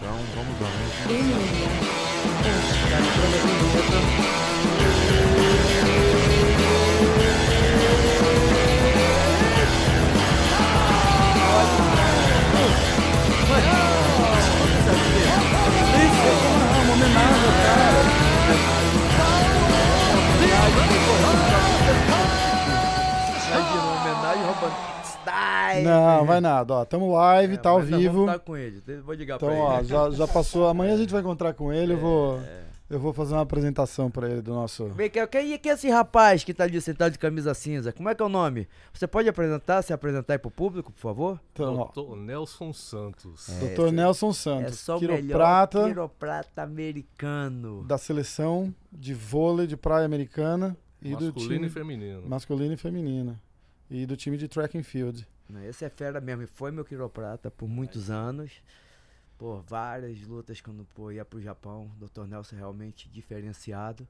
Então vamos lá. Homenagem, uma homenagem roubando. Style. Não, vai nada, ó. Tamo live, É, tá ao vivo. Vamos estar com ele. Vou ligar Então, pra ó, ele. já, já passou. Amanhã a gente vai encontrar com ele. Eu vou, É. eu vou fazer uma apresentação pra ele do nosso. Cá, quem, quem é esse rapaz que tá ali sentado de camisa cinza? Como é que é o nome? Você pode apresentar, se apresentar aí pro público, por favor? Então, ó, Doutor Nelson Santos. É, Dr. Nelson É Santos, só o quiroprata melhor quiroprata americano. da seleção de vôlei de praia americana e do masculino time e feminino. masculino e feminina e do time de track and field. Esse é fera mesmo, e foi meu quiroprata por muitos anos. Por várias lutas quando pô, ia pro Japão. Dr. Nelson é realmente diferenciado.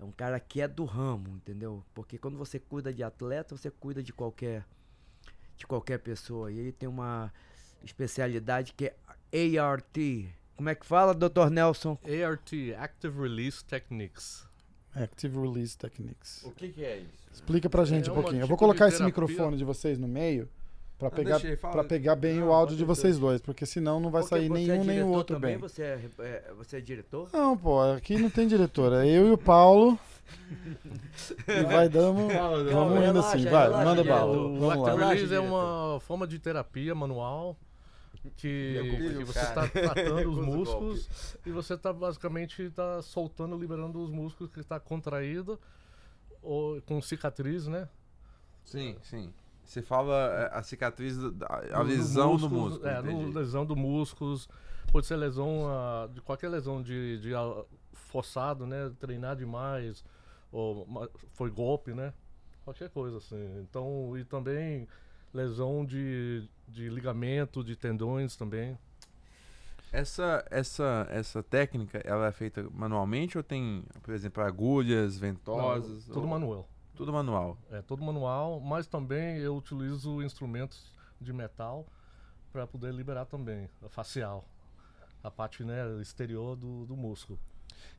É um cara que é do ramo, entendeu? Porque quando você cuida de atleta, você cuida de qualquer de qualquer pessoa. E ele tem uma especialidade que é ART. Como é que fala, Dr. Nelson? ART, Active Release Techniques. Active Release Techniques. O que, que é isso? Explica pra gente É um pouquinho. Eu tipo vou colocar de esse microfone de vocês no meio pra Ah, pegar para pegar bem Não, o áudio de vocês dois, porque senão não vai Porque sair você nenhum é nem o diretor outro também? bem. Você é, é- você é diretor? Não, pô, aqui não tem diretora. É eu e o Paulo. e vai dando. Vamos indo relaxa, assim, vai, relaxa, manda diretor. bala. O Release é diretor. uma forma de terapia manual que, filho, que você cara. está tratando os o músculos e você está basicamente tá soltando, liberando os músculos que está contraído ou com cicatriz, né? Sim, sim. Você fala é, a cicatriz, a lesão do músculo, músculo. É, no lesão do músculos. Pode ser lesão ah, de qualquer lesão de, de ah, forçado, né? Treinar demais, ou foi golpe, né? Qualquer coisa assim. Então, e também lesão de, de ligamento, de tendões também. Essa, essa, essa técnica, ela é feita manualmente ou tem, por exemplo, agulhas, ventosas? Não, tudo ou- manual. Tudo manual. É, todo manual, mas também eu utilizo instrumentos de metal para poder liberar também a facial, a parte né, exterior do, do músculo.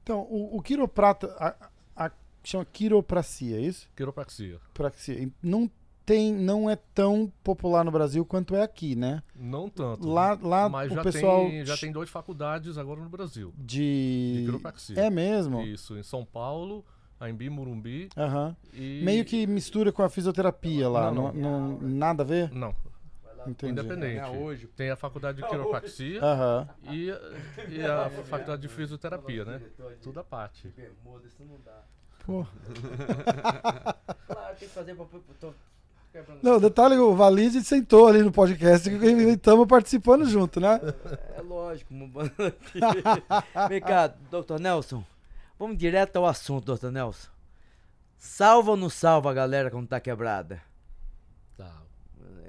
Então, o, o quiroprata. A, a- chama quiropracia, é isso? Quiropraxia. Praxia. Não tem, não é tão popular no Brasil quanto é aqui, né? Não tanto. Lá, lá mas o já, pessoal tem, já tem duas faculdades agora no Brasil de. de quiropraxia. É mesmo? Isso, em São Paulo, Aimbi, Morumbi Aham. e... Meio que mistura com a fisioterapia lá. Não, Não, não- nada a ver? Não, Entendi. independente. É hoje. Tem a faculdade de quiropraxia Aham. e, e a faculdade de fisioterapia, né? Tudo à parte. Bermuda, isso não dá. Pô. Claro, tem que fazer pra. tô. Não, detalhe, o Valide sentou ali no podcast e estamos participando junto, né? É lógico, mudando aqui. Vem cá, Dr. Nelson. Vamos direto ao assunto, Dr. Nelson. Salva ou não salva a galera quando tá quebrada? Tá.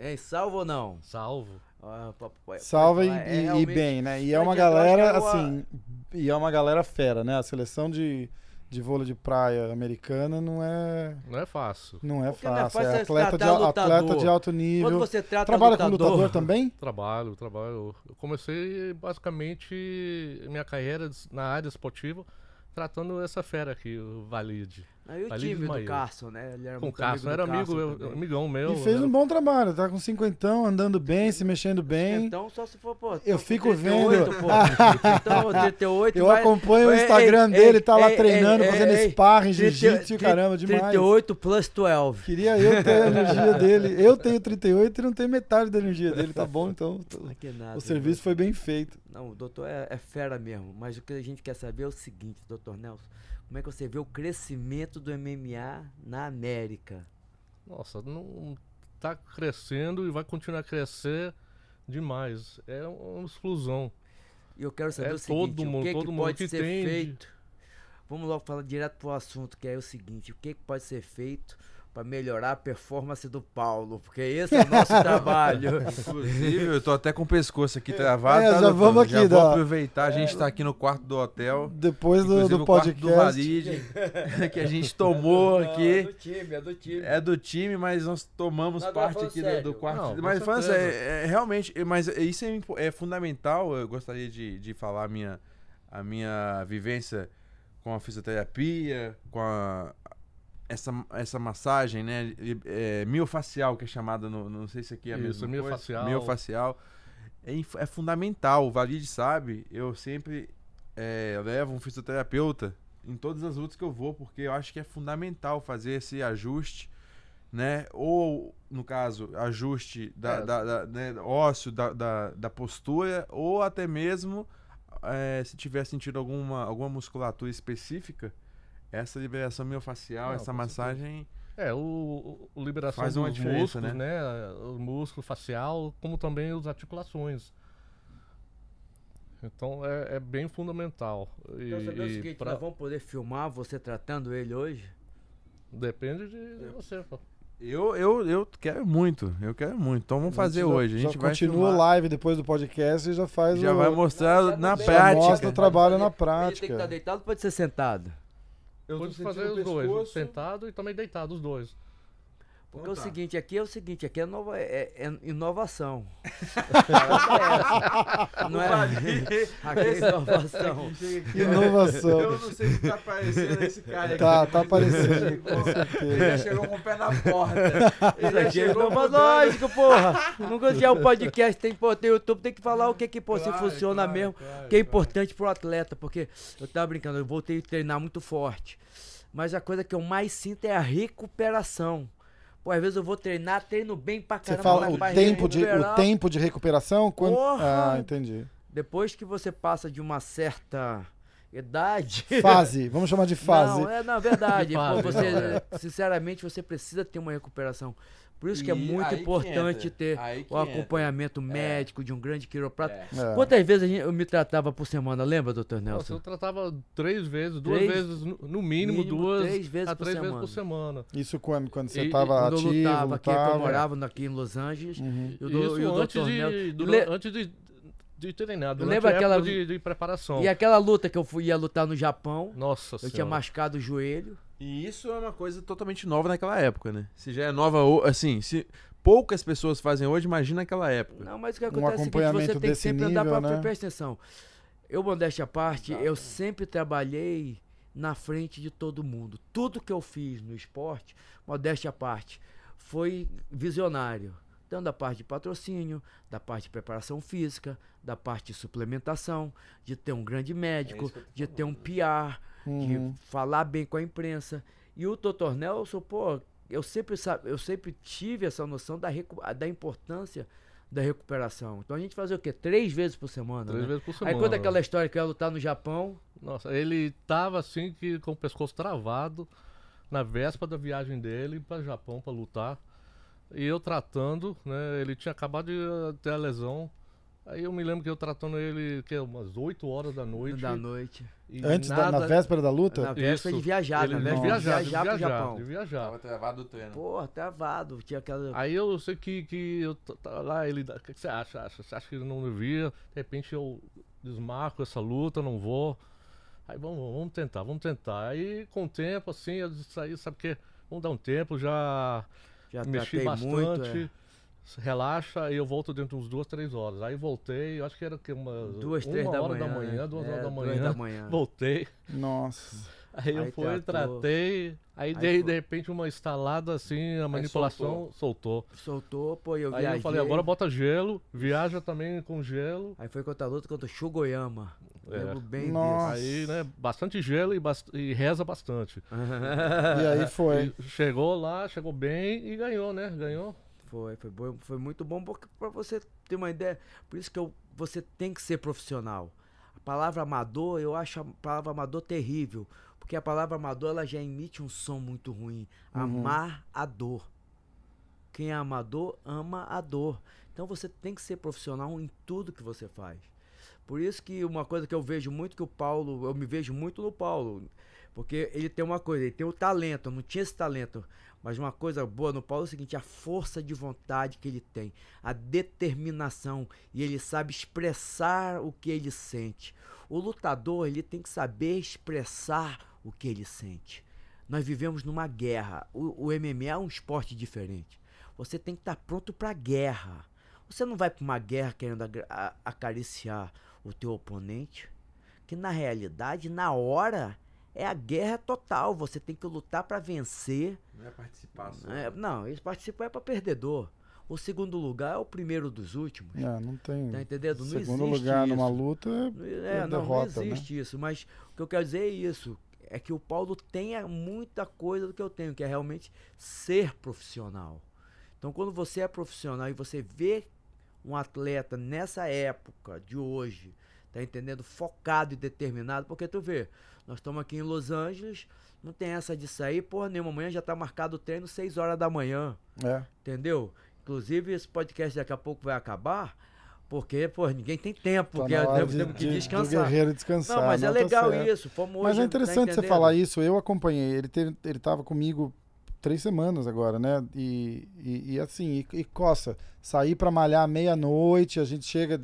Hein, salva ou não? Salvo. Ah, papai, Salva e, é e- bem, né? E é uma acho galera, é assim, e é uma galera fera, né? A seleção de, de vôlei de praia americana não é, Não é fácil. não é Porque não é fácil. fácil É é atleta de, atleta de alto Quando nível. você trata Trabalha com lutador, lutador também? Trabalho, trabalho. Eu comecei basicamente minha carreira na área esportiva tratando essa fera aqui, o Valide. Aí o Ali time do desmaiou. Carson, né? Ele era Com o Cássio, amigo era do amigo, Cássio eu- também. amigão meu. E fez era- um bom trabalho, tá com cinquentão, andando bem, se mexendo bem. Então, só se for, pô. Eu fico 38, vendo. Pô. Então, 38 Eu vai- acompanho o Instagram ei, dele, ei, tá lá ei, treinando, ei, fazendo ei, sparring, 30, jiu-jitsu, caramba, demais. 38 plus 12. Queria eu ter a energia dele. Eu tenho 38 e não tenho metade da energia dele, tá bom? Então, é nada, o serviço foi bem feito. Não, o doutor é, é fera mesmo. Mas o que a gente quer saber é o seguinte, doutor Nelson. Como é que você vê o crescimento do MMA na América? Nossa, não tá crescendo e vai continuar a crescer demais. É uma explosão. E eu quero saber É o seguinte, todo o mundo- que, todo que mundo pode que ser tem de- feito? Vamos logo falar direto pro assunto, que é o seguinte, o que, que pode ser feito para melhorar a performance do Paulo, porque esse é o nosso trabalho. Inclusive, eu tô até com o pescoço aqui travado. É, tá, já doutor? vamos aqui, Já vou dá. aproveitar, a gente tá aqui no quarto do hotel. Depois do, do o quarto do podcast. Valide, que a gente tomou Não, é aqui. do time, é do time. É do time, mas nós tomamos parte aqui do, do quarto. Não, mas sério, é, é, realmente, mas isso é, é fundamental. Eu gostaria de, de falar a minha, a minha vivência com a fisioterapia, com a, essa, essa massagem, né? É, miofacial, que é chamada, no, não sei se aqui é a Isso, mesma miofacial. coisa. Miofacial. É, é fundamental. O Valide sabe, eu sempre é, levo um fisioterapeuta em todas as lutas que eu vou, porque eu acho que é fundamental fazer esse ajuste, né? Ou, no caso, ajuste da, É. da- da- né, ósseo, da, da, da postura, ou até mesmo é, se tiver sentido alguma, alguma musculatura específica, essa liberação miofacial, Não, essa massagem. É, o, o liberação Faz uma dos diferença, músculos, né? né? O músculo facial, como também as articulações. Então é, é bem fundamental. E, Então, saber o e seguinte, pra- nós vamos poder filmar você tratando ele hoje? Depende de, de você, pô. Eu, eu, eu quero muito, eu quero muito. Então vamos fazer já- hoje. A já gente vai continua filmar, live depois do podcast e já faz já o, vai mostrar Não, já na não já prática. mostra o trabalho na Ele tem que prática. estar deitado, pode ser sentado. Eu fazer os dois, pescoço. sentado e também deitado, os dois. Porque Então é o tá. seguinte, aqui é o seguinte, aqui é, nova, é, é inovação. não é? Aqui é inovação. Inovação. Eu não sei se tá aparecendo esse cara aqui. Tá, tá aparecendo, com Ele já chegou com o pé na porta. Ele Isso já aqui é chegou mudando. lógico, porra. Nunca tiver um podcast, tem, pô, tem YouTube, tem que falar o que que pô, se Claro, funciona claro, mesmo. claro, que é claro. importante pro atleta, porque eu tava brincando, eu voltei a treinar muito forte. Mas a coisa que eu mais sinto é a recuperação. Pô, às vezes eu vou treinar, treino bem pra Você caramba. fala mas o pra tempo, de, o tempo de recuperação? Quando... Porra! Ah, entendi. Depois que você passa de uma certa idade. Fase, vamos chamar de fase. Não, é na verdade. Pô, você, não, sinceramente, você precisa ter uma recuperação. Por isso que é E muito aí que importante ter o entra. acompanhamento médico de um grande quiroprata. É. É. Quantas vezes a gente- eu me tratava por semana, lembra, doutor Nossa, Nelson? eu tratava três vezes, duas Três? vezes, no, mínimo, Mínimo duas três vezes a por três vezes semana. por semana. Isso quando, quando você estava Quando eu ativo, lutava aqui, eu lutava. morava aqui em Los Angeles. Uhum. E o, do- Isso e o antes de, Nelson. Le- antes de, de treinar, durante Lembra época aquela- de, de preparação. E aquela luta que eu fui, ia lutar no Japão, Nossa eu tinha senhora. machucado o joelho. E isso é uma coisa totalmente nova naquela época, né? Se já é nova, assim, se poucas pessoas fazem hoje, imagina naquela época. Não, mas o que Um acontece é o seguinte, acompanhamento você tem que sempre andar nível, pra né? presta atenção. Eu, modéstia à parte, eu sempre trabalhei na frente de todo mundo. Tudo que eu fiz no esporte, modéstia à parte, foi visionário. Tanto da parte de patrocínio, da parte de preparação física, da parte de suplementação, de ter um grande médico, de ter um PR, Uhum. de falar bem com a imprensa. E o Dr. Nelson, pô, eu sempre, eu sempre tive essa noção da, da importância da recuperação. Então a gente fazia o quê? Três vezes por semana. Três né? vezes por Aí semana. conta aquela história que eu ia lutar no Japão. Nossa, ele tava assim que com o pescoço travado na véspera da viagem dele para Japão para lutar. E eu tratando, né? Ele tinha acabado de eh, ter a lesão. Aí eu me lembro que eu tratando ele que é umas 8 horas da noite. da noite. e Antes da, na nada- véspera da luta? Na véspera de viajar, ele na de véspera de viajar, de viajar pro viajar, Japão. de viajar. Tava travado o treino. Porra, travado. Tinha aquela. Aí eu sei que, que eu tava lá, ele. O que, que você acha? acha? Você acha que ele não devia? De repente eu desmarco essa luta, não vou. Aí vamos, vamos tentar, vamos tentar. Aí com o tempo, assim, eu disse aí, sabe o quê? Vamos dar um tempo, já já mexi tratei bastante. muito. é. Relaxa e eu volto dentro de uns duas, três horas. Aí voltei, acho que era que umas Duas, uma três da hora manhã. da manhã, duas É, horas da duas manhã. da manhã. Voltei. Nossa. Aí eu Aí fui, tratou. tratei. Aí, Aí de, foi. de repente uma estalada assim, a manipulação soltou. Soltou, pô, eu Aí viajei. eu falei, agora bota gelo, viaja também com gelo. Aí foi contra a luta contra o Shugoyama. É. Lembro bem Nossa. Aí, né, bastante gelo e, bast- e reza bastante. E aí foi. E chegou lá, chegou bem e ganhou, né? Ganhou. Foi, foi, bom, foi muito bom porque para você ter uma ideia. Por isso que eu, você tem que ser profissional. A palavra amador, eu acho a palavra amador terrível. Porque a palavra amador ela já emite um som muito ruim. Amar a dor. Quem é amador, ama a dor. Então você tem que ser profissional em tudo que você faz. Por isso que uma coisa que eu vejo muito que o Paulo, eu me vejo muito no Paulo. Porque ele tem uma coisa, ele tem o talento, eu não tinha esse talento. Mas uma coisa boa no Paulo é o seguinte: a força de vontade que ele tem, a determinação, e ele sabe expressar o que ele sente. O lutador, ele tem que saber expressar o que ele sente. Nós vivemos numa guerra. O, o MMA é um esporte diferente. Você tem que estar pronto para a guerra. Você não vai para uma guerra querendo acariciar o teu oponente, que na realidade, na hora, é a guerra total. Você tem que lutar para vencer. Não é participar só. É, não, esse participar é para perdedor. O segundo lugar é o primeiro dos últimos. É, não tem. Tá entendendo? Não segundo existe lugar isso. numa luta É, é, não, derrota, não existe isso. Mas o que eu quero dizer é isso. É que o Paulo tenha muita coisa do que eu tenho, que é realmente ser profissional. Então, quando você é profissional e você vê um atleta nessa época de hoje, tá entendendo? Focado e determinado, porque tu vê, nós estamos aqui em Los Angeles, não tem essa de sair, porra nenhuma, amanhã já tá marcado o treino 6 horas da manhã? É. entendeu? Inclusive, esse podcast daqui a pouco vai acabar, porque, pô, ninguém tem tempo, Tá porque temos, de, temos que de- do descansar. guerreiro descansar. Não, mas é tá legal certo. isso. Fomos hoje, Mas é tá interessante você entendendo? falar isso. Eu acompanhei. Ele teve, ele tava comigo três semanas agora, né? E, e, e assim, e, e coça. Sair pra malhar meia-noite, a gente chega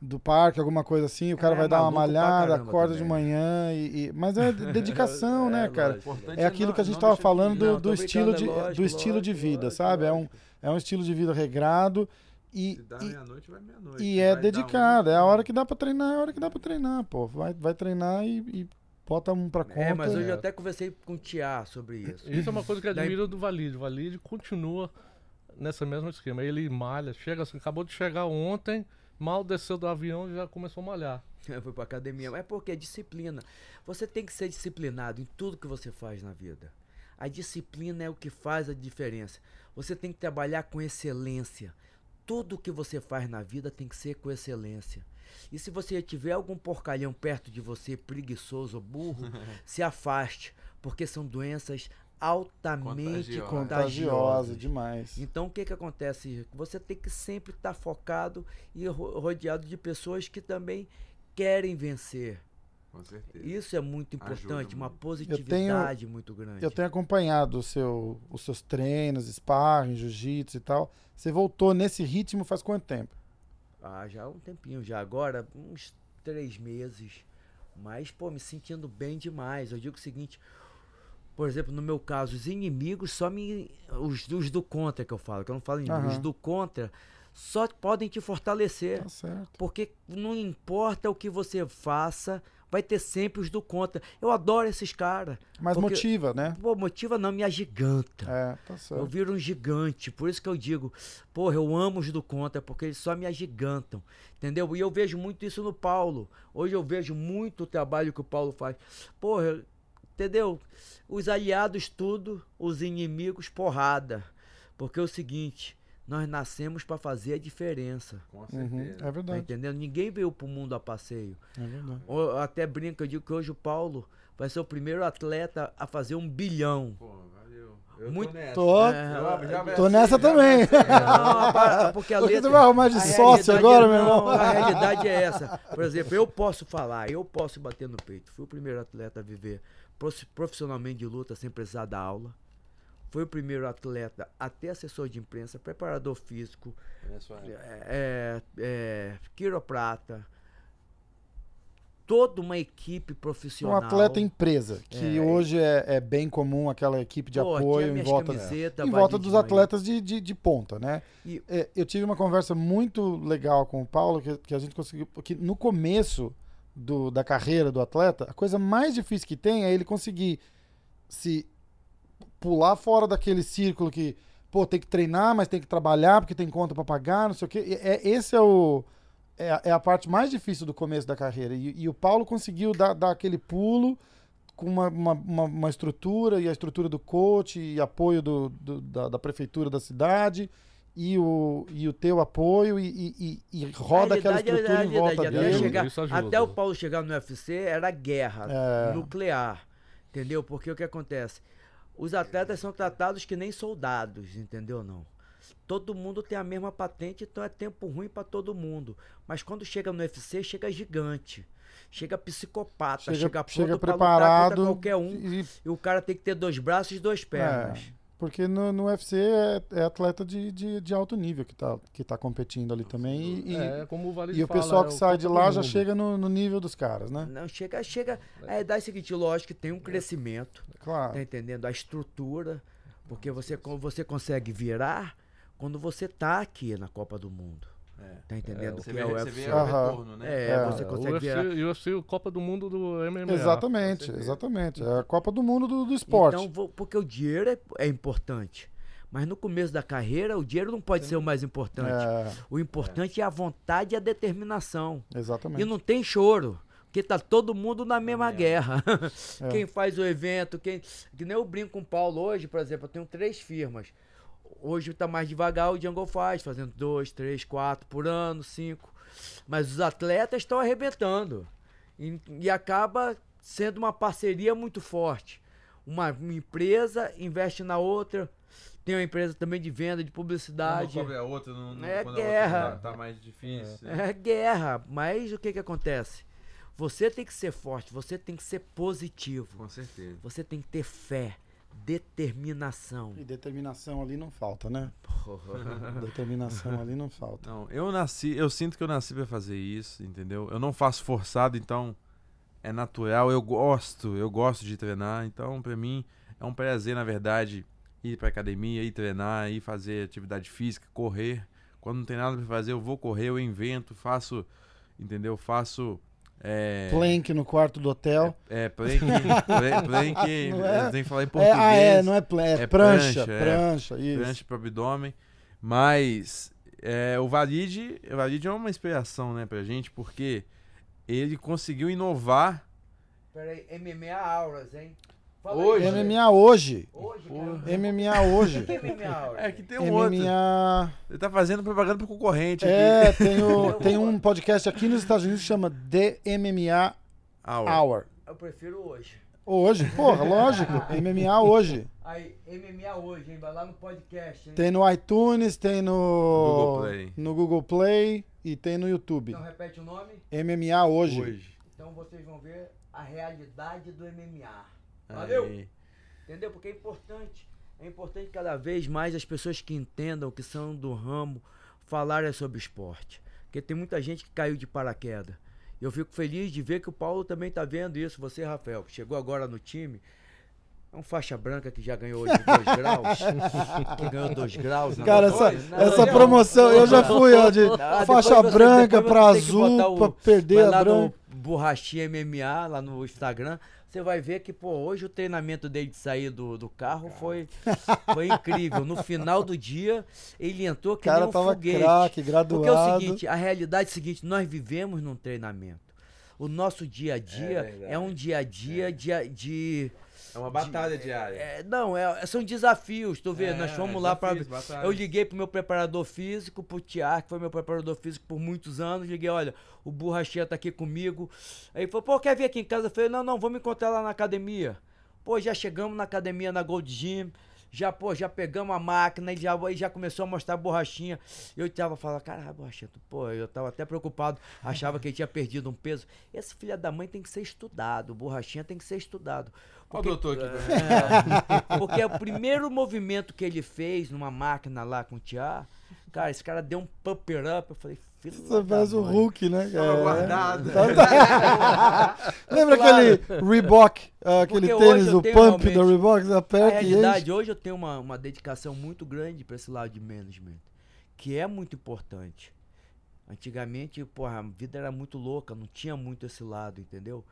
do parque, alguma coisa assim, o cara É, vai dar uma malhada, acorda de também. manhã. E, e- mas é dedicação, né, É, cara? lógico. Importante É aquilo não- que a gente não tava deixar de- falando do, Não, do tô estilo de, é do estilo de lógico, vida, lógico, sabe? É um, lógico. é um estilo de vida regrado e, Se dá e, meia-noite, vai meia-noite. e é dedicado. uma- É a hora que dá pra treinar, é a hora que dá pra treinar, pô. Vai, vai treinar e, e bota um pra conta. É, mas hoje É. eu até conversei com o Tiá sobre isso. Isso é uma coisa que eu admiro do Valide. O Valide continua nessa mesma esquema. Ele malha, chega assim, acabou de chegar ontem, mal desceu do avião e já começou a malhar. Eu fui pra academia. Mas é porque é disciplina. Você tem que ser disciplinado em tudo que você faz na vida. A disciplina é o que faz a diferença. Você tem que trabalhar com excelência. Tudo que você faz na vida tem que ser com excelência. E se você tiver algum porcalhão perto de você, preguiçoso ou burro, se afaste, porque são doenças altamente Contagiosas. contagiosa demais. Então o que que acontece? Você tem que sempre estar focado e ro- rodeado de pessoas que também querem vencer. Com certeza. Isso é muito Ajuda importante, uma muito. positividade muito grande. Eu tenho acompanhado o seu, os seus treinos, sparring, jiu-jitsu e tal. Você voltou nesse ritmo faz quanto tempo? Ah, já há um tempinho, já agora, uns três meses. Mas, pô, me sentindo bem demais. Eu digo o seguinte, por exemplo, no meu caso, os inimigos só me. Os, os do contra que eu falo, que eu não falo inimigo, os Aham. do contra só podem te fortalecer. Tá certo. Porque não importa o que você faça, vai ter sempre os do contra. Eu adoro esses caras. Mas Porque- motiva, né? Pô, motiva não, me agiganta. É, tá Eu certo. viro um gigante, por isso que eu digo, porra, eu amo os do contra, porque eles só me agigantam, entendeu? E eu vejo muito isso no Paulo. Hoje eu vejo muito o trabalho que o Paulo faz. Porra, entendeu? Os aliados tudo, os inimigos porrada. Porque é o seguinte, nós nascemos pra fazer a diferença. Com Uhum, certeza. é Tá verdade. entendendo? Ninguém veio pro mundo a passeio. É verdade. Ou Eu até brinco, eu digo que hoje o Paulo vai ser o primeiro atleta a fazer um bilhão. Pô, valeu. Eu Muito- tô nessa. Tô, É, Eu já tô nessa também. Não, para, porque a Por que letra, você vai arrumar de sócio realidade agora, é- meu irmão? não, A realidade é essa. Por exemplo, eu posso falar, eu posso bater no peito. Fui o primeiro atleta a viver prof- profissionalmente de luta sem precisar dar aula. Fui o primeiro atleta a ter assessor de imprensa, preparador físico, É é, é, quiroprata. Toda uma equipe Um profissional. atleta empresa, que É. hoje é, é bem comum aquela equipe de Pô, apoio em volta, camisetas, em volta dos atletas de, de, de ponta, né? E- É, eu tive uma conversa muito legal com o Paulo, que, que a gente conseguiu. Porque no começo do, da carreira do atleta, a coisa mais difícil que tem é ele conseguir se pular fora daquele círculo que, pô, tem que treinar, mas tem que trabalhar porque tem conta pra pagar, não sei o quê. E É, esse é o. É, a- é a parte mais difícil do começo da carreira. E, e o Paulo conseguiu dar, dar aquele pulo com uma, uma, uma, uma estrutura e a estrutura do coach e apoio do, do- da, da prefeitura da cidade e o, e o teu apoio e, e- e- roda aquela realidade é estrutura em volta realidade, até, dele. chegar- até o Paulo chegar no UFC era guerra É. nuclear, entendeu? Porque o que acontece? Os atletas são tratados que nem soldados, entendeu não? Todo mundo tem a mesma patente, então é tempo ruim pra todo mundo. Mas quando chega no UFC, chega gigante. chega psicopata, Chega, chega, pronto chega pra lutar preparado. contra qualquer um. e- E o cara tem que ter dois braços e duas pernas. Porque no, no UFC é, é atleta de, de, de alto nível que tá, que tá competindo ali também. E, É, como o Valide e o fala, pessoal é que o sai de lá já chega no, no nível dos caras, né? Não, chega, chega. A idade seguinte, lógico que tem um crescimento, Claro. tá entendendo? A estrutura, porque você, você consegue virar quando você tá aqui na Copa do Mundo. É. Tá entendendo? Você que vê, é o você UFC. vê o retorno, né? É, É, você É, consegue UFC. UFC, o Copa do Mundo do MMA. Exatamente, exatamente. É a Copa do Mundo do, do esporte. Então, vou- porque o dinheiro é, é importante. Mas no começo da carreira, o dinheiro não pode ser o mais importante. é, O importante é. a vontade e a determinação. exatamente. E não tem choro. Porque tá todo mundo na mesma mesma. guerra. É. Quem faz o evento, quem. Que nem eu brinco com o Paulo hoje, por exemplo, eu tenho três firmas. Hoje tá mais devagar, o Jungle faz, fazendo dois, três, quatro por ano, cinco. Mas os atletas estão arrebentando. E, e acaba sendo uma parceria muito forte. Uma, empresa investe na outra. Tem uma empresa também de venda, de publicidade. cobre a outra, não, não, É guerra. outra tá, tá mais difícil. É guerra, mas o que que acontece? Você tem que ser forte, você tem que ser positivo, Com certeza. você tem que ter fé, determinação. E determinação ali não falta, né? Determinação ali não falta. Não, eu nasci, eu sinto que eu nasci pra fazer isso, entendeu? Eu não faço forçado, então é natural. Eu gosto, eu gosto de treinar, então pra mim é um prazer, na verdade, ir pra academia, ir treinar, ir fazer atividade física, correr. Quando não tem nada pra fazer, eu vou correr, eu invento, faço, entendeu? Faço é, Plank no quarto do hotel. é plank, pla- plank, Não é? tenho que falar em É, português. ah, é, não é, pla- é, É prancha, prancha, é. prancha, isso. prancha pro abdômen. Mas é, o Valide, o Valide é uma inspiração, né, pra gente, porque ele conseguiu inovar. Peraí, MMA Auras, hein? Hoje. MMA hoje. Hoje, cara. MMA hoje. Que é MMA? É que tem um outro. MMA. Ele tá fazendo propaganda pro concorrente É, aqui. tem, o- tem um podcast aqui nos Estados Unidos que chama The MMA Hour. Hour. Eu prefiro hoje. Hoje, porra, lógico. MMA hoje. Aí, MMA hoje, hein? Vai lá no podcast, hein? Tem no iTunes, tem no Google Play. no Google Play e tem no YouTube. Então repete o nome. MMA hoje. Hoje. Então vocês vão ver a realidade do MMA. Valeu? Aí. Entendeu? Porque é importante. É importante cada vez mais as pessoas que entendam, que são do ramo, falarem sobre esporte. Porque tem muita gente que caiu de paraquedas. E eu fico feliz de ver que o Paulo também tá vendo isso. Você, Rafael, que chegou agora no time. É um faixa branca que já ganhou hoje dois graus. que ganhou dois graus. na Cara, essa. Não, essa não. promoção, eu já fui ó, de faixa você- branca pra azul, o- pra perder a lá branca. no Borrachinha MMA, lá no Instagram, você vai ver que, pô, hoje o treinamento dele de sair do, do carro foi, foi incrível. No final do dia, ele entrou que cara nem um tava foguete. craque, Porque graduado. é o seguinte, a realidade é o seguinte, nós vivemos num treinamento. O nosso dia a dia é, verdade. um dia a dia de... de É uma batalha diária. é, não, é, são desafios, tu vê, É, nós fomos é lá batalhas. Eu liguei pro meu preparador físico, pro Tiago, que foi meu preparador físico por muitos anos. Liguei, olha, o Borrachinha tá aqui comigo. Aí ele falou, pô, quer vir aqui em casa? Eu falei, não, não, vamos encontrar lá na academia. Pô, já chegamos na academia, na Gold Gym. Já, pô, já pegamos a máquina e já, já começou a mostrar a borrachinha. Eu tava falando, caralho, borrachinha, tu, pô, eu tava até preocupado, achava que ele tinha perdido um peso. Esse filho da mãe tem que ser estudado, borrachinha tem que ser estudado. Olha o doutor aqui. É, porque o primeiro movimento que ele fez numa máquina lá com o Tia, cara, esse cara deu um pumper up. Eu falei, Você faz o. Hulk, né? Tava É. guardado. Tá- tá. Lembra aquele Reebok, ah, aquele Porque tênis, o pump da realmente- Reebok, Na aperta realidade, hoje eu tenho uma, uma dedicação muito grande para esse lado de management, que é muito importante. Antigamente, porra, a vida era muito louca, não tinha muito esse lado, entendeu?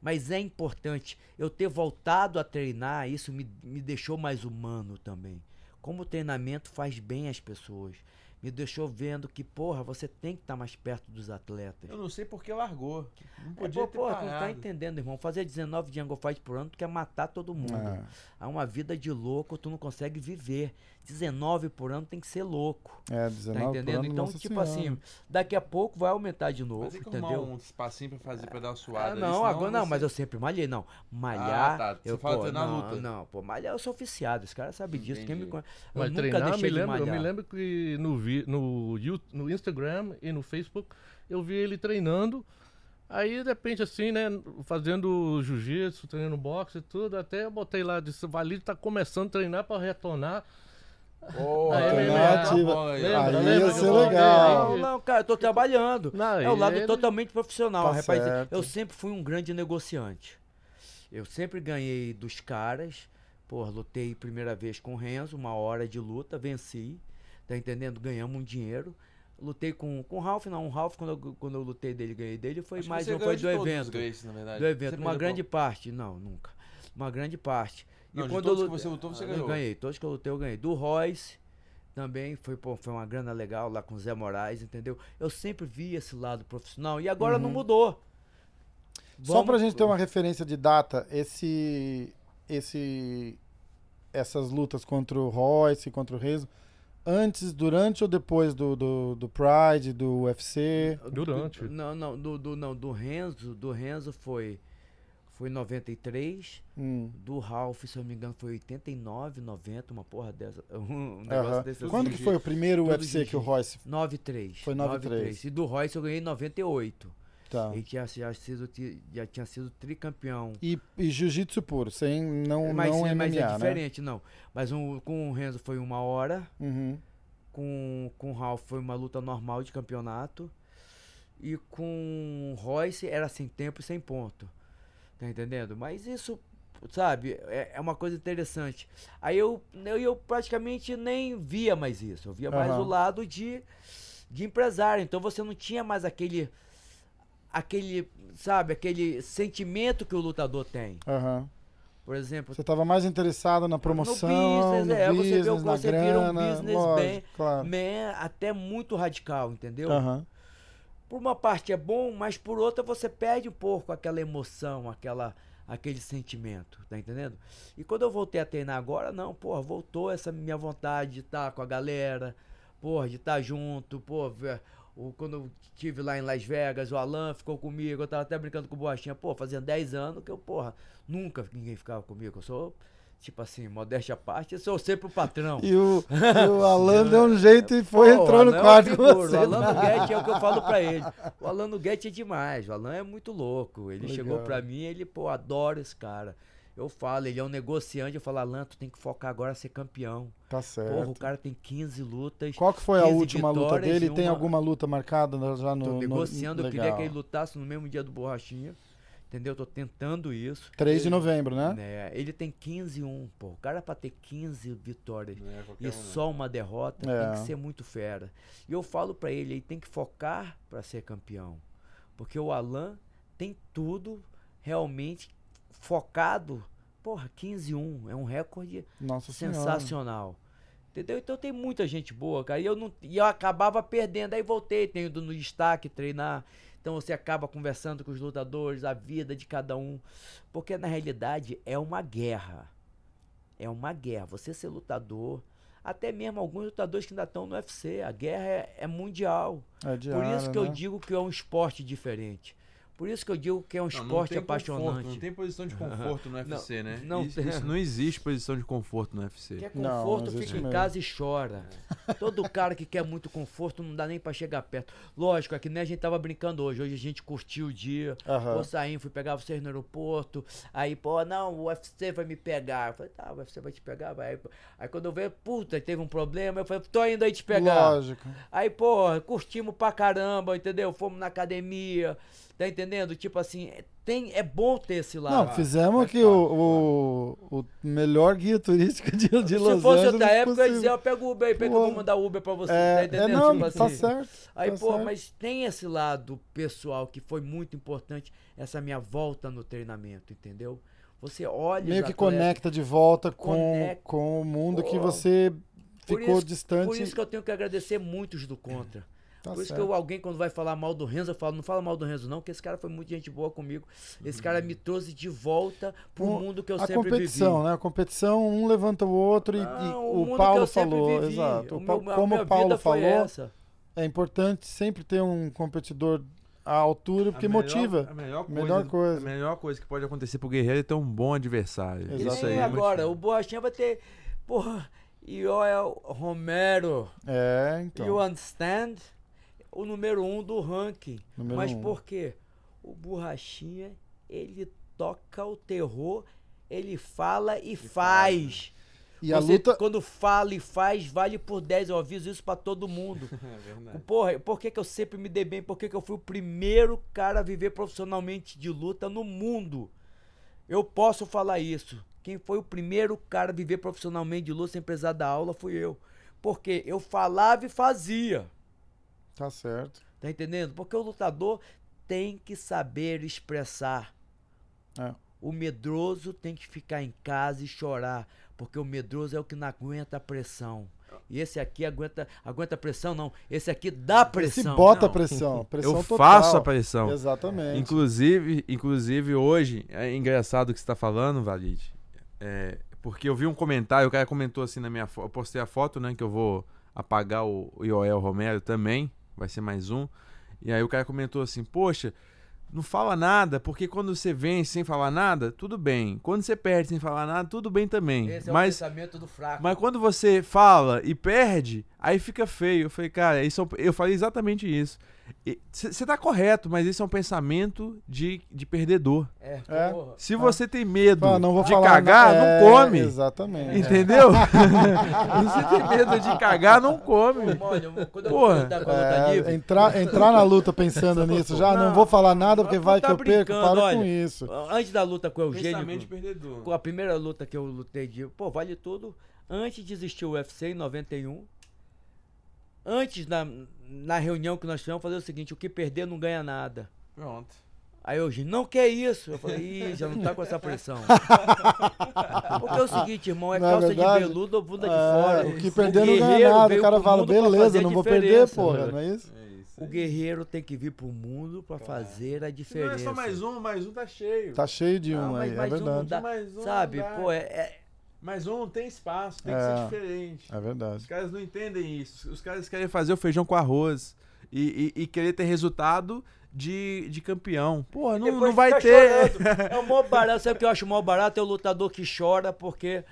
Mas é importante. Eu ter voltado a treinar, isso me, me deixou mais humano também. Como o treinamento faz bem às pessoas. Me deixou vendo que, porra, você tem que estar mais perto dos atletas. Eu não sei porque largou. Não É, podia pô, ter pô, tu não tá parado. entendendo, irmão. Fazer 19 de Angle Fight por ano, tu quer matar todo mundo. É. Há uma vida de louco, tu não consegue viver. 19 por ano tem que ser louco. É, Tá 19 por entendendo? ano, Então, tipo senhora. assim, daqui a pouco vai aumentar de novo, Mas tem que entendeu? um espacinho pra fazer, pra dar uma Ah, suada. ali, não, senão agora não, você- mas eu sempre malhei, não. Malhar. Ah, tá. Você Eu, fala pô, treinar não, luta. não, pô, malhar eu sou oficiado, esse cara sabe disso. Quem me conhece. Eu Mas nunca treinar, deixei me de lembro, eu malhar. me lembro que no, vi, no, no Instagram e no Facebook eu vi ele treinando. Aí, de repente, assim, né, fazendo jiu-jitsu, treinando boxe e tudo, até eu botei lá, disse, o Valide tá começando a treinar pra retornar. Pô, Aí, alternativa. Aí, Lembra, Aí lembra ia ser legal. Não, não, cara, eu tô trabalhando. Não, É o lado ele- totalmente profissional, Tá rapaz. certo. Eu sempre fui um grande negociante. Eu sempre ganhei dos caras. Pô, lutei primeira vez com o Renzo, uma hora de luta, venci. Tá entendendo? Ganhamos um dinheiro. Lutei com, com o Ralph, não. O Ralph, quando eu, quando eu lutei dele, ganhei dele, foi Acho mais não ganhou foi do evento. Verdade. Do evento, Você uma grande qual? parte. Não, nunca. Uma grande parte. Não, de quando todos eu que você lutou, você eu ganhou. ganhei, todos que eu lutei, eu ganhei. Do Royce também foi, pô, foi uma grana legal lá com o Zé Moraes, entendeu? Eu sempre vi esse lado profissional e agora não mudou. Só Vamos- pra gente ter uma referência de data, esse, esse, essas lutas contra o Royce, contra o Rezo, antes, durante ou depois do, do, do Pride, do UFC? Durante. Não, não, do, do, não, do Renzo, do Renzo foi foi 93, Hum. do Ralph, se eu não me engano, foi 89, 90, uma porra dessa. Um negócio Aham. desse Quando assim. que foi o primeiro UFC que o. Royce... 93. Foi 93. E do Royce eu ganhei em 98. Tá. Ele tinha, já, sido, já tinha sido tricampeão. E, e jiu-jitsu puro, sem não, mas, não é- mas MMA, é né? diferente, não. Mas um, com o Renzo foi uma hora. Uhum. Com, com o Ralph foi uma luta normal de campeonato. E com o Royce era sem tempo e sem ponto. Tá entendendo? Mas isso, sabe, é, é uma coisa interessante. Aí eu, eu, eu praticamente nem via mais isso. Eu via mais Aham. o lado de, de empresário. Então você não tinha mais aquele. Aquele, sabe, aquele sentimento que o lutador tem. Aham. Por exemplo, Você estava mais interessado na promoção, no business, no é, você vê business, na você vira um grana, business lógico, bem- claro. man, até muito radical, entendeu? Aham. Por uma parte é bom, mas por outra você perde um pouco aquela emoção, aquela, aquele sentimento, tá entendendo? E quando eu voltei a treinar agora, não, porra, voltou essa minha vontade de estar com a galera, porra, de estar junto, pô, ver- o, quando eu estive lá em Las Vegas, o Alan ficou comigo, eu tava até brincando com o Borrachinha, pô, fazia 10 anos que eu, porra, nunca ninguém ficava comigo, eu sou, tipo assim, modéstia à parte, eu sou sempre o patrão. E o, e o Alan deu um jeito e foi, Pô, entrou o no é quarto uma com você. O Alan Guedes é o que eu falo pra ele. O Alan Guedes é demais. O Alan é muito louco. Ele Legal. chegou pra mim ele, pô, adoro esse cara. Eu falo, ele é um negociante. Eu falo, Alan, tu tem que focar agora a ser campeão. Tá Porra, o certo. cara tem 15 lutas. Qual que foi a 15 última luta dele? e Tem uma- alguma luta marcada no- já no... Tô no- negociando, eu queria legal. que ele lutasse no mesmo dia do Borrachinha. Entendeu? Tô tentando isso. 3 de novembro, né? Né? Ele tem 15 e 1, pô. O cara pra ter 15 vitórias é e um, não. só uma derrota É. tem que ser muito fera. E eu falo pra ele, ele tem que focar pra ser campeão. Porque o Alan tem tudo realmente focado. Porra, 15-1 é um recorde Nossa senhora. sensacional. Entendeu? Então tem muita gente boa, cara. E eu, não, e eu acabava perdendo. Aí voltei, tenho ido no destaque treinar. Então você acaba conversando com os lutadores, a vida de cada um. Porque na realidade é uma guerra. É uma guerra. Você ser lutador, até mesmo alguns lutadores que ainda estão no UFC, a guerra é, é mundial. É Por diária, isso que eu né? digo que é um esporte diferente. Por isso que eu digo que é um Não, não esporte conforto, apaixonante. não tem posição de conforto no UFC, né? não isso, isso não existe posição de conforto no UFC. Quer Não, conforto, não fica em casa e chora. Todo cara que quer muito conforto não dá nem pra chegar perto. Lógico, é que nem a gente tava brincando hoje. Hoje a gente curtiu o dia. Aham. Pô, saímos, fui pegar vocês no aeroporto. Aí, pô, não, o UFC vai me pegar. Eu falei, tá, o UFC vai te pegar, vai. Aí quando eu vejo, puta, teve um problema, eu falei, tô indo aí te pegar. Lógico. Aí, pô, curtimos pra caramba, entendeu? Fomos na academia, tá entendendo? Tipo assim, é- tem, é bom ter esse lado. Não, fizemos aqui o, o, o melhor guia turístico de, de Se Los fosse Angeles. outra época, eu ia possível. dizer, eu pego o Uber aí, pega que eu Pô. vou mandar Uber pra você, tá É, é, entendendo? não, Tipo tá assim. certo. Aí, tá pô, certo. mas tem esse lado pessoal que foi muito importante, essa minha volta no treinamento, entendeu? Você olha. Meio que atletas- conecta de volta com, Conecta. com o mundo que Pô, você por ficou isso- distante. Por isso que eu tenho que agradecer muitos do Contra. Tá Por isso que certo. eu, alguém, quando vai falar mal do Renzo, eu falo, não fala mal do Renzo, não, porque esse cara foi muito gente boa comigo. Esse cara me trouxe de volta pro Um- mundo que eu a sempre competição, vivi. né? A competição, um levanta o outro e, e Não, o que Paulo falou, exato. O O meu- a como o Paulo falou, essa. é importante sempre ter um competidor à altura, porque A melhor- motiva. A melhor coisa, Melhor coisa. A melhor coisa que pode acontecer pro guerreiro é ter um bom adversário. E Exato. Isso aí. agora, motiva. o Borrachinha vai ter, porra, Joel Romero, É, então. you understand? O número um do ranking. Número Mas um. por quê? O Borrachinha, ele toca o terror, ele fala e, faz. E a Você, luta. quando fala e faz, vale por 10. Eu aviso isso pra todo mundo. É verdade. Porra, por que, que eu sempre me dei bem? Por que, que eu fui o primeiro cara a viver profissionalmente de luta no mundo? Eu posso falar isso. Quem foi o primeiro cara a viver profissionalmente de luta sem precisar da aula fui eu. Porque eu falava e fazia. Tá certo. Tá entendendo? Porque o lutador tem que saber expressar. É. O medroso tem que ficar em casa e chorar, porque o medroso é o que não aguenta a pressão. E esse aqui aguenta, aguenta pressão, não. Esse aqui dá Se pressão. bota não. pressão. Pressão Eu total. faço a pressão. Exatamente. Inclusive, inclusive hoje, é engraçado o que você tá falando, Valide. É, porque eu vi um comentário, o cara comentou assim na minha foto. Eu postei a foto, né? Que eu vou apagar o, o Joel Romero também. Vai ser mais um. E aí o cara comentou assim, poxa, não fala nada, porque quando você vence sem falar nada, tudo bem. Quando você perde é fala aí fica feio. Eu falei, cara, isso é um- eu falei exatamente isso. Você tá correto, mas isso é um pensamento de, de perdedor. É, É. porra. Se você tem medo Ah, não vou de falar cagar, na- não é, come. Exatamente. Entendeu? Se você tem medo de cagar, não come. Olha, quando eu Porra. vou lutar com a luta É, entrar, entrar na luta pensando nisso já, não, Não, vou falar nada porque vai tá que eu perco, para olha. com isso. antes da luta com o Eugênio, Pensamento de perdedor. com a primeira luta que eu lutei de, pô, vale tudo. Antes de existir o UFC em 91, antes na, na reunião que nós tivemos, fazer o seguinte, o que perder não ganha nada. Pronto. Aí hoje, não quer isso. Eu falei, ih, já não tá com essa pressão. Porque é o seguinte, irmão, é Não é calça verdade? de veludo ou bunda de É, fora. o que perder não ganha nada. O cara fala, beleza, não vou perder, diferença. porra, não é isso? É isso. O guerreiro tem que vir pro mundo pra fazer a Se não é diferença. só mais um, mais um tá cheio. Tá cheio de Não, um mas aí, é mais um não verdade. dá. Mais um Sabe, não dá. pô, é, é- Mais um tem espaço, tem que É. ser diferente. É verdade. Os caras não entendem isso. Os caras querem fazer o feijão com arroz e, e- e querer ter resultado de, de campeão. Porra, não, não vai ter. chorando. É o maior barato. Sabe o que eu acho maior barato? É o lutador que chora porque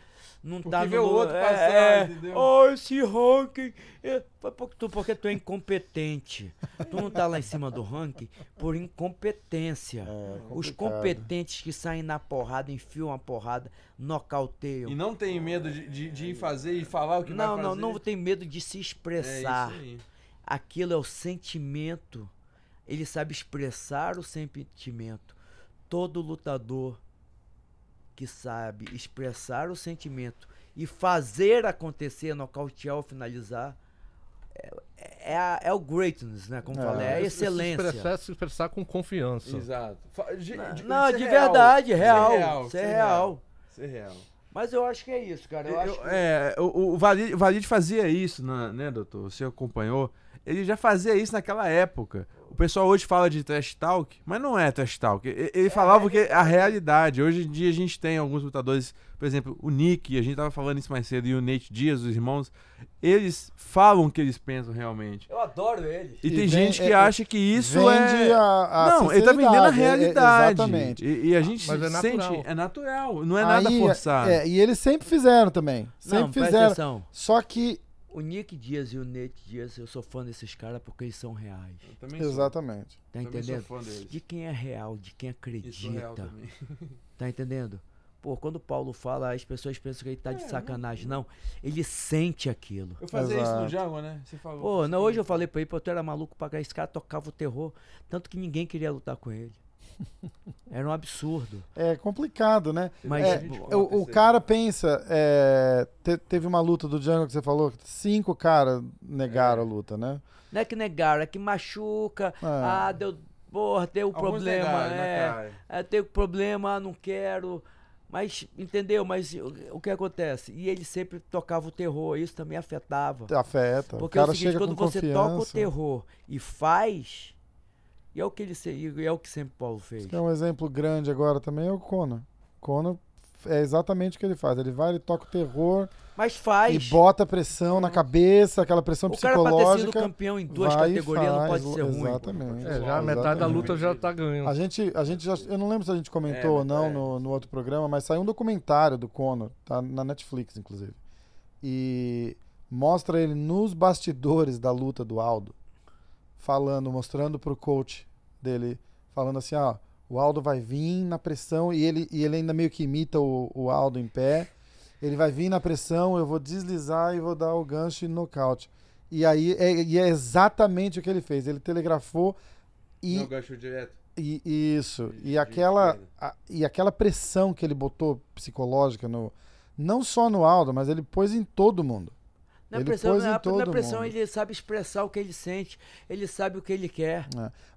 não Porque tá no o outro é, passar, é, entendeu? Oh, esse ranking. É, foi por- tu- porque tu é incompetente. Tu não tá lá em cima do ranking por incompetência. É Os complicado. competentes que saem na porrada, enfiam a porrada, nocauteiam. E não tem medo de, de, de ir fazer e falar o que Não, vai não, fazer. não tem medo de se É expressar. isso aí. Aquilo é o sentimento. Ele sabe expressar o sentimento. Todo lutador que sabe expressar o sentimento e fazer acontecer, nocautear ou finalizar, é, é, a- é o greatness, né? Como É. falei, é a Se- Se excelência. expressar, se expressar com confiança. Exato. De- Não, de- não, de real. verdade, Ser real. Ser real. Ser real. Mas eu acho que é isso, cara. Eu, Eu- acho que... é, o, o Valide, Valide fazia isso, na- né, doutor? O senhor acompanhou. Ele já fazia isso naquela época. O pessoal hoje fala de trash talk, mas não é trash talk. Ele falava que a realidade. Hoje em dia a gente tem alguns lutadores, por exemplo, o Nick, a gente tava falando isso mais cedo, e o Nate Diaz, os irmãos. Eles falam o que eles pensam realmente. Eu adoro ele. E, E tem vem- gente que é- acha que isso é. a, a não, ele tá vendendo a é- é- realidade. exatamente. E, e a gente Mas é sente. natural. É natural. Não é nada Aí, forçado. é, e eles sempre fizeram também. Sempre Não, fizeram. Só que. O Nick Dias e o Nate Dias, eu sou fã desses caras porque eles são reais. Eu também sou. Exatamente. Tá Também entendendo? sou fã deles. De quem é real, de quem acredita. também. Tá entendendo? Pô, quando o Paulo fala, as pessoas pensam que ele tá de É, sacanagem. Não, ele sente aquilo. Eu fazia isso no Exato. Django, né? Você falou. Pô, não, hoje eu falei pra ele, pô, tu era maluco pra cá, esse cara tocava o terror. Tanto que ninguém queria lutar com ele. Era um absurdo. É complicado, né? Mas É, o, o cara pensa. é, te- teve uma luta do Django que você falou, que cinco caras negaram É. a luta, né? não é que negaram, é que machuca. Ah. Ah, deu. Porra, deu Alguns problema. negaram, é, é, tem problema, não quero. Mas, entendeu? Mas o, o que acontece? E ele sempre tocava o terror, isso também afetava. Afeta. o Porque é cara o seguinte, chega quando com você confiança. toca o terror e faz, e é o que ele e é o que sempre Paulo fez. É um exemplo grande agora também é o Conor. Conor é exatamente o que ele faz. Ele vai, ele toca o terror Mas faz. e bota pressão na cabeça, aquela pressão o cara pra ter sido psicológica. campeão em duas categorias não pode ser ruim. Exatamente. É, já a metade da luta já tá ganhando. A gente, a gente já, eu não lembro se a gente comentou É, ou não é. no, no outro programa, mas saiu um documentário do Conor, tá na Netflix, inclusive. E mostra ele nos bastidores da luta do Aldo, falando, mostrando pro coach dele, falando assim, ó, o Aldo vai vir na pressão e ele, e ele ainda meio que imita o, o Aldo em pé. Ele vai vir na pressão, eu vou deslizar e vou dar o gancho e nocaute. E aí é, e é exatamente o que ele fez. Ele telegrafou e, Não, gancho direto. e- isso. De- E de aquela, a- e aquela pressão que ele botou psicológica no. Não só no Aldo, mas ele pôs em todo mundo. Na Ele pressão, na, todo na pressão mundo. ele sabe expressar o que ele sente, ele sabe o que ele quer.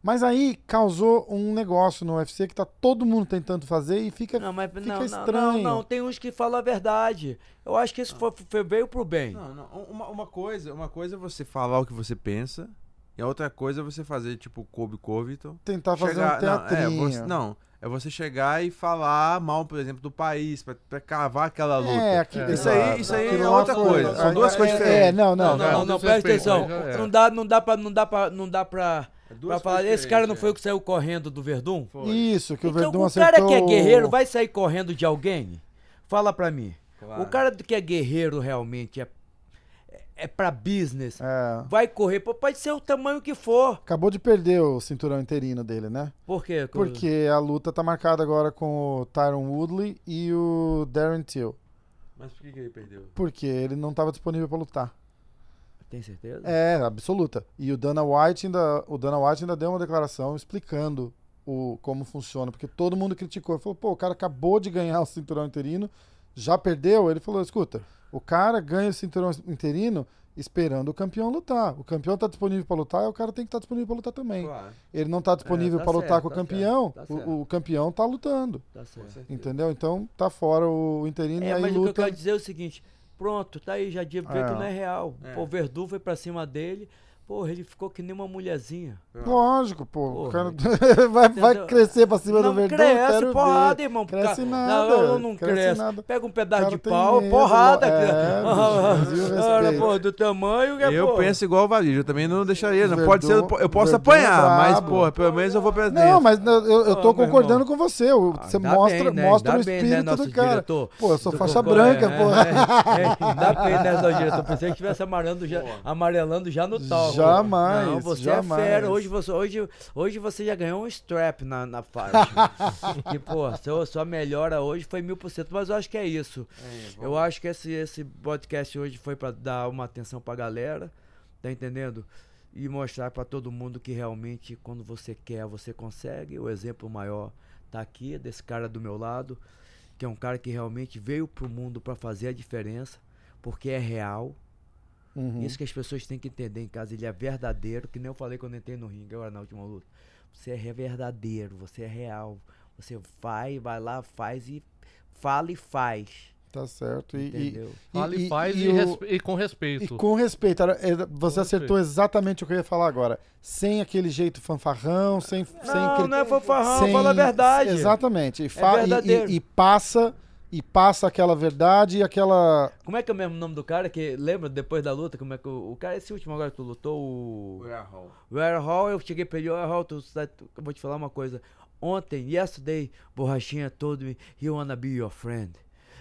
Mas aí causou um negócio no UFC que tá todo mundo tentando fazer e fica. Não, mas fica não, não, estranho. não, não, tem uns que falam a verdade. Eu acho que isso foi, foi- veio pro bem. Não, não. Uma, uma coisa, uma coisa é você falar o que você pensa, e a outra coisa é você fazer, tipo, Kobe Covington. tentar fazer chegar- um teatrinho. Não, é você, não, é você chegar e falar mal, por exemplo, do país, pra, pra cavar aquela luta. É, aqui, É. Isso aí- isso aí é outra coisa, são é, duas é, coisas É, diferentes. não, não, Não, não, não, não. presta atenção. é. Não dá, não dá pra, não dá pra, não dá pra, É pra falar. Esse cara não foi o é. que saiu correndo do Verdun? Foi. Isso, que o então, Verdun o acertou... cara que é guerreiro vai sair correndo de alguém? Fala pra mim. Claro. O cara que é guerreiro realmente é, é, pra business. É, Vai correr, pô, pode ser o tamanho que for. acabou de perder o cinturão interino dele, né? Por quê? Porque a luta tá marcada agora com o Tyron Woodley e o Darren Till. Mas por que, que ele perdeu? Porque ele não estava disponível para lutar. Tem certeza? É, absoluta. E o Dana White ainda, o Dana White ainda deu uma declaração explicando o, como funciona, porque todo mundo criticou. Ele falou, pô, o cara acabou de ganhar o cinturão interino, já perdeu? Ele falou, escuta, o cara ganha o cinturão interino esperando o campeão lutar. O campeão tá disponível para lutar, o cara tem que estar disponível para lutar também. Claro, Ele não tá disponível tá para lutar certo, com o tá campeão, tá o- o, campeão tá lutando. Tá. Entendeu? Então tá fora o interino e É, aí mas o que eu luta. quero dizer é o seguinte: pronto, tá aí, já de- vê É. que não é real. É. Pô, o Verdun foi pra cima dele, porra, ele ficou que nem uma mulherzinha. Lógico, pô. o Porra, cara vai, vai crescer pra cima do não Verdun. cresce, quero porrada, ver. irmão. Cresce nada, Não, não cresce cresce. nada. Pega um pedaço de pau, medo, porrada. é, cara. respeita. pô, do tamanho que é, Eu pô. penso igual o Valide, eu também não deixaria. Não Verdun- pode ser, eu posso é apanhar, mas, porra, pelo menos eu vou pra Não, mas eu, eu- tô concordando com você. Ah, Você dá mostra, bem, né? mostra o né, espírito do cara. diretor? Pô, eu sou faixa branca, É, porra. é, é, dá pena, né, diretor? Pensei que estivesse amarelando já, amarelando já no tal. Jamais, Não, você jamais. é fera. Hoje você, hoje, hoje você já ganhou um strap na, na faixa. que, pô, sua, sua melhora hoje foi mil por cento. Mas eu acho que é isso. É, Eu acho que esse, esse podcast hoje foi pra dar uma atenção pra galera, tá entendendo? E mostrar pra todo mundo que realmente quando você quer, você consegue. O exemplo maior tá aqui, desse cara do meu lado, que é um cara que realmente veio pro mundo pra fazer a diferença, porque é real. Uhum. Isso que as pessoas têm que entender em casa, ele é verdadeiro, que nem eu falei quando entrei no ringue agora na última luta. Você é verdadeiro, você é real. Você vai, vai lá, faz e fala e faz. Tá certo. E, e, Entendeu? Fala e, e- faz e e, o- e com e respeito. com respeito. Você Com acertou exatamente o que eu ia falar agora. Sem aquele jeito fanfarrão, sem, sem Não, aquele- não é fanfarrão, sem- fala a verdade. É Exatamente. E, fa- e- verdadeiro. e- e passa e passa aquela verdade e aquela Como é que é o mesmo nome do cara que lembra depois da luta? Como é que o, o cara, esse último agora que tu lutou, o o Aaron Hall, eu cheguei pra ele, Aaron Hall, tu, tu- eu vou te falar uma coisa. Ontem, yesterday, Borrachinha told me he wanna be your friend.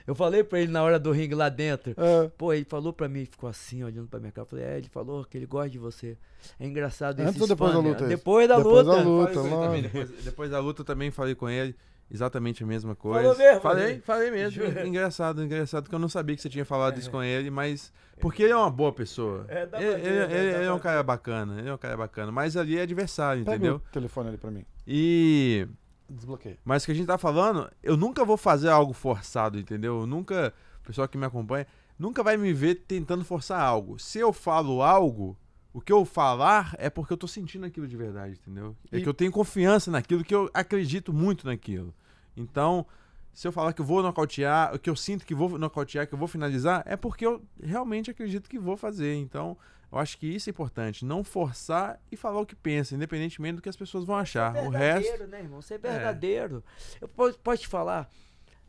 Eu falei pra ele na hora do ringue lá dentro. É. Pô, ele falou pra mim, ficou assim, olhando pra minha cara. Eu falei, é, ele falou que ele gosta de você. É engraçado Antes esses ou depois da né? luta? Depois da Depois da luta. luta. Falei com ele também, lógico. depois, depois da luta eu também falei com ele. Exatamente a mesma coisa. Falou mesmo? Falei, falei mesmo. Juro. engraçado, engraçado que eu não sabia que você tinha falado isso com ele, mas. Porque ele é uma boa pessoa. É, dá pra ele, ver, ele- né? ele- Dá ele é um cara bacana, ele é um cara bacana. Mas ali é adversário, Pega entendeu? o telefone ali pra mim. E. Desbloqueei. Mas o que a gente tá falando, eu nunca vou fazer algo forçado, entendeu? Eu nunca. O pessoal que me acompanha, nunca vai me ver tentando forçar algo. Se eu falo algo, o que eu falar é porque eu tô sentindo aquilo de verdade, entendeu? É E- que eu tenho confiança naquilo, que eu acredito muito naquilo. Então, se eu falar que eu vou nocautear, o que eu sinto que vou nocautear, que eu vou finalizar, é porque eu realmente acredito que vou fazer. Então, eu acho que isso é importante. Não forçar e falar o que pensa, independentemente do que as pessoas vão achar. O resto. verdadeiro, né, irmão? Ser verdadeiro. Eu posso, posso te falar,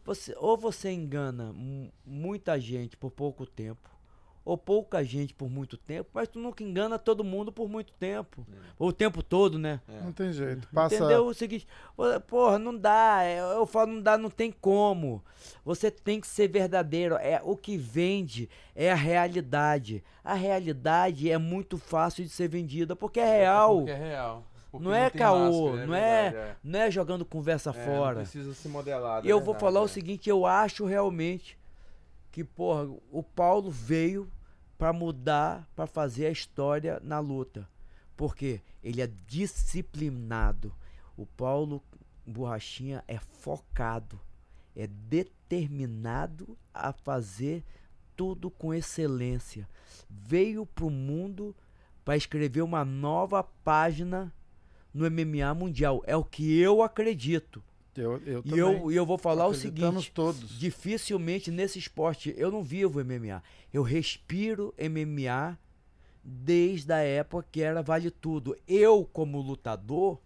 você, ou você engana mu- muita gente por pouco tempo, ou pouca gente por muito tempo, mas tu nunca engana todo mundo por muito tempo. Ou o tempo todo, né? Não tem jeito. Passa. Entendeu? O seguinte, porra, não dá. é, Eu falo, não dá, não tem como. Você tem que ser verdadeiro. É o que vende é a realidade. A realidade é muito fácil de ser vendida porque é real. Porque é real. Porque Não é tem caô, máscara, não é- verdade, Não é jogando conversa é. É, fora. Não precisa se modelar. E eu é vou verdade, falar o é. seguinte, eu acho realmente que, porra, o Paulo veio pra mudar, pra fazer a história na luta. Porque ele é disciplinado. O Paulo Borrachinha é focado, é determinado a fazer tudo com excelência. Veio pro mundo para escrever uma nova página no MMA mundial. É o que eu acredito. Eu, eu E eu, e eu vou falar o seguinte: todos. dificilmente nesse esporte eu não vivo MMA. Eu respiro MMA desde a época que era Vale Tudo. Eu, como lutador,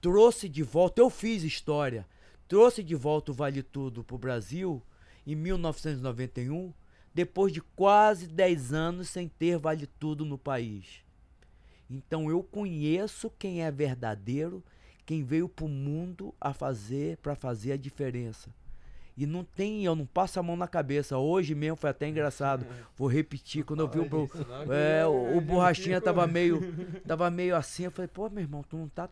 trouxe de volta, eu fiz história, trouxe de volta o Vale Tudo pro Brasil em 1991, depois de quase 10 anos sem ter Vale Tudo no país. Então eu conheço quem é verdadeiro, quem veio pro mundo a fazer para fazer a diferença. E não tem, eu não passo a mão na cabeça. Hoje mesmo foi até engraçado. Vou repetir quando eu vi o, é, o, o borrachinha tava meio tava meio assim, eu falei: "Pô, meu irmão, tu não tá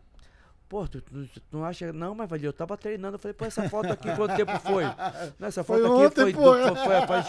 Pô, tu, tu, tu não acha. Não, mas valeu, eu tava treinando. Eu falei, pô, essa foto aqui quanto tempo foi? Não, essa Foi foto aqui ontem, foi, du- foi- foi- faz.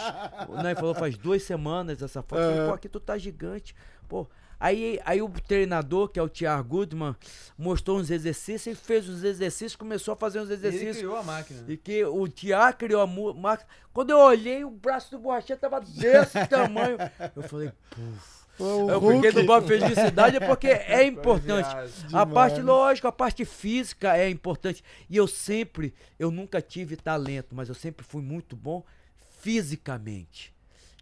Não, ele falou, faz duas semanas essa foto. Eu falei, É. pô, aqui tu tá gigante. Pô. Aí, aí o treinador, que é o Tiago Goodman, mostrou uns exercícios e fez os exercícios, começou a fazer uns Ele exercícios. criou a máquina. E que o Tiago criou a máquina. Quando eu olhei, o braço do borrachinha tava desse tamanho. Eu falei, puf. O Eu fiquei Hulk. numa felicidade porque é importante. A parte, lógico, a parte física é importante. E eu sempre, eu nunca tive talento, mas eu sempre fui muito bom fisicamente.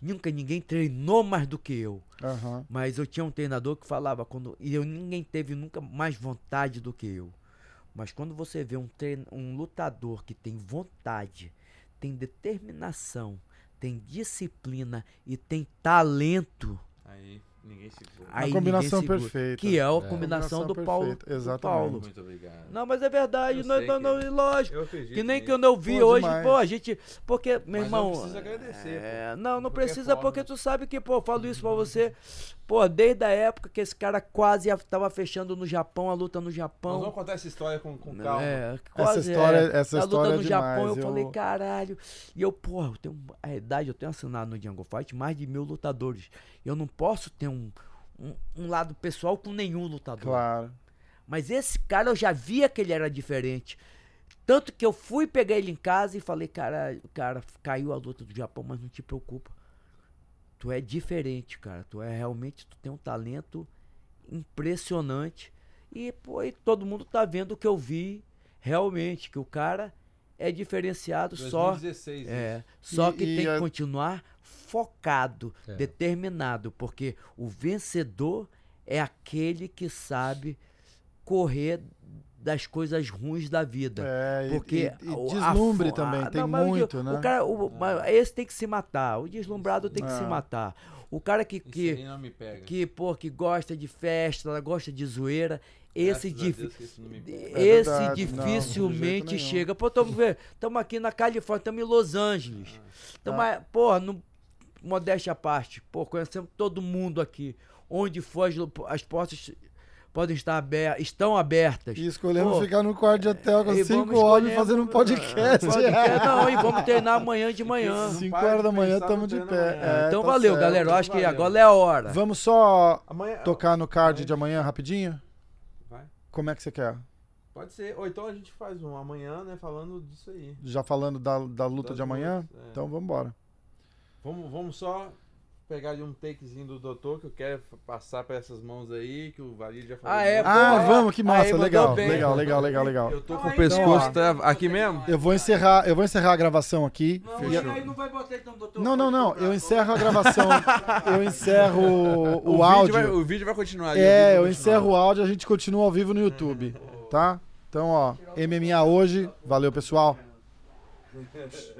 Nunca ninguém treinou mais do que eu. Aham. Mas eu tinha um treinador que falava quando e eu ninguém teve nunca mais vontade do que eu. Mas quando você vê um, trein, um lutador que tem vontade, tem determinação, tem disciplina e tem talento, ninguém segura. aí Uma combinação segura. perfeita. Que é a É. combinação do Combinação Paulo. perfeita, do exatamente. Paulo. Muito obrigado. Não, mas é verdade, Eu não, sei não, que- não, lógico. Que nem quando eu vi Pô, hoje, demais. pô, a gente. Porque, meu Mas não irmão. precisa agradecer, pô. é, não, não precisa, forma. porque tu sabe que, pô, eu falo isso pra você. Pô, desde a época que esse cara quase tava fechando no Japão, a luta no Nós Japão. vamos contar essa história com, com calma. É, quase história- é. essa a história luta é no demais, Japão, eu, eu- falei, caralho. E eu, porra, eu tenho. A idade, eu tenho assinado no Django Fight mais de mil lutadores. Eu não posso ter um, um, um lado pessoal com nenhum lutador. Claro. Mas esse cara eu já via que ele era diferente. Tanto que eu fui pegar ele em casa e falei, cara, cara, caiu a luta do Japão, mas não te preocupa. Tu é diferente, cara. Tu é realmente, tu tem um talento impressionante. E, pô, e todo mundo tá vendo o que eu vi realmente, que o cara é diferenciado só. 2016. É, só E- que e tem que a- continuar focado, É. determinado, porque o vencedor é aquele que sabe correr das coisas ruins da vida. É, Porque e, e o- deslumbre a também, a- tem não, o muito, o né? cara, o- mas esse tem que se matar. O deslumbrado tem que se É. matar. O cara que, que, aí não me pega. que, pô, que gosta de festa, gosta de zoeira, esse, dif- não. É esse verdade, não, dificilmente nenhum. chega. Pô, tamo, tamo aqui na Califórnia, estamos em Los Angeles. Tamo, Ah. aí, porra, no, modéstia à parte, pô, conhecemos todo mundo aqui. Onde for, as, as portas podem estar abertas, estão abertas. E escolhemos Pô, ficar no quarto de hotel com E cinco vamos homens escolher- fazendo um podcast. Podcast, Não, e vamos treinar amanhã de manhã. Sim. Cinco Para horas de da manhã estamos de pé. amanhã. É, então tá valeu, certo. galera. Eu acho que valeu. agora é a hora. Vamos só Amanhã. tocar no card de amanhã rapidinho? Vai. Como é que você quer? Pode ser. Ou então a gente faz um amanhã, né? Falando disso aí. Já falando da, da luta Das de amanhã? lutas, é. Então vamos embora. Vamos, vamos só pegar ali um takezinho do doutor que eu quero passar pra essas mãos aí, que o Valide já falou. Ah, de é? Ah, vamos, que massa. Legal, bem. legal, legal, legal, legal. Eu tô com o aí pescoço tra- aqui mesmo? Eu vou encerrar, eu vou encerrar a gravação aqui. Não, E- aí não vai botar então, doutor. Não, não, não. Eu encerro a gravação. Eu encerro o, vídeo áudio. vai- o vídeo vai continuar ali, o É, eu continuar. encerro o áudio, a gente continua ao vivo no YouTube, tá? Então, ó, MMA hoje. Valeu, pessoal.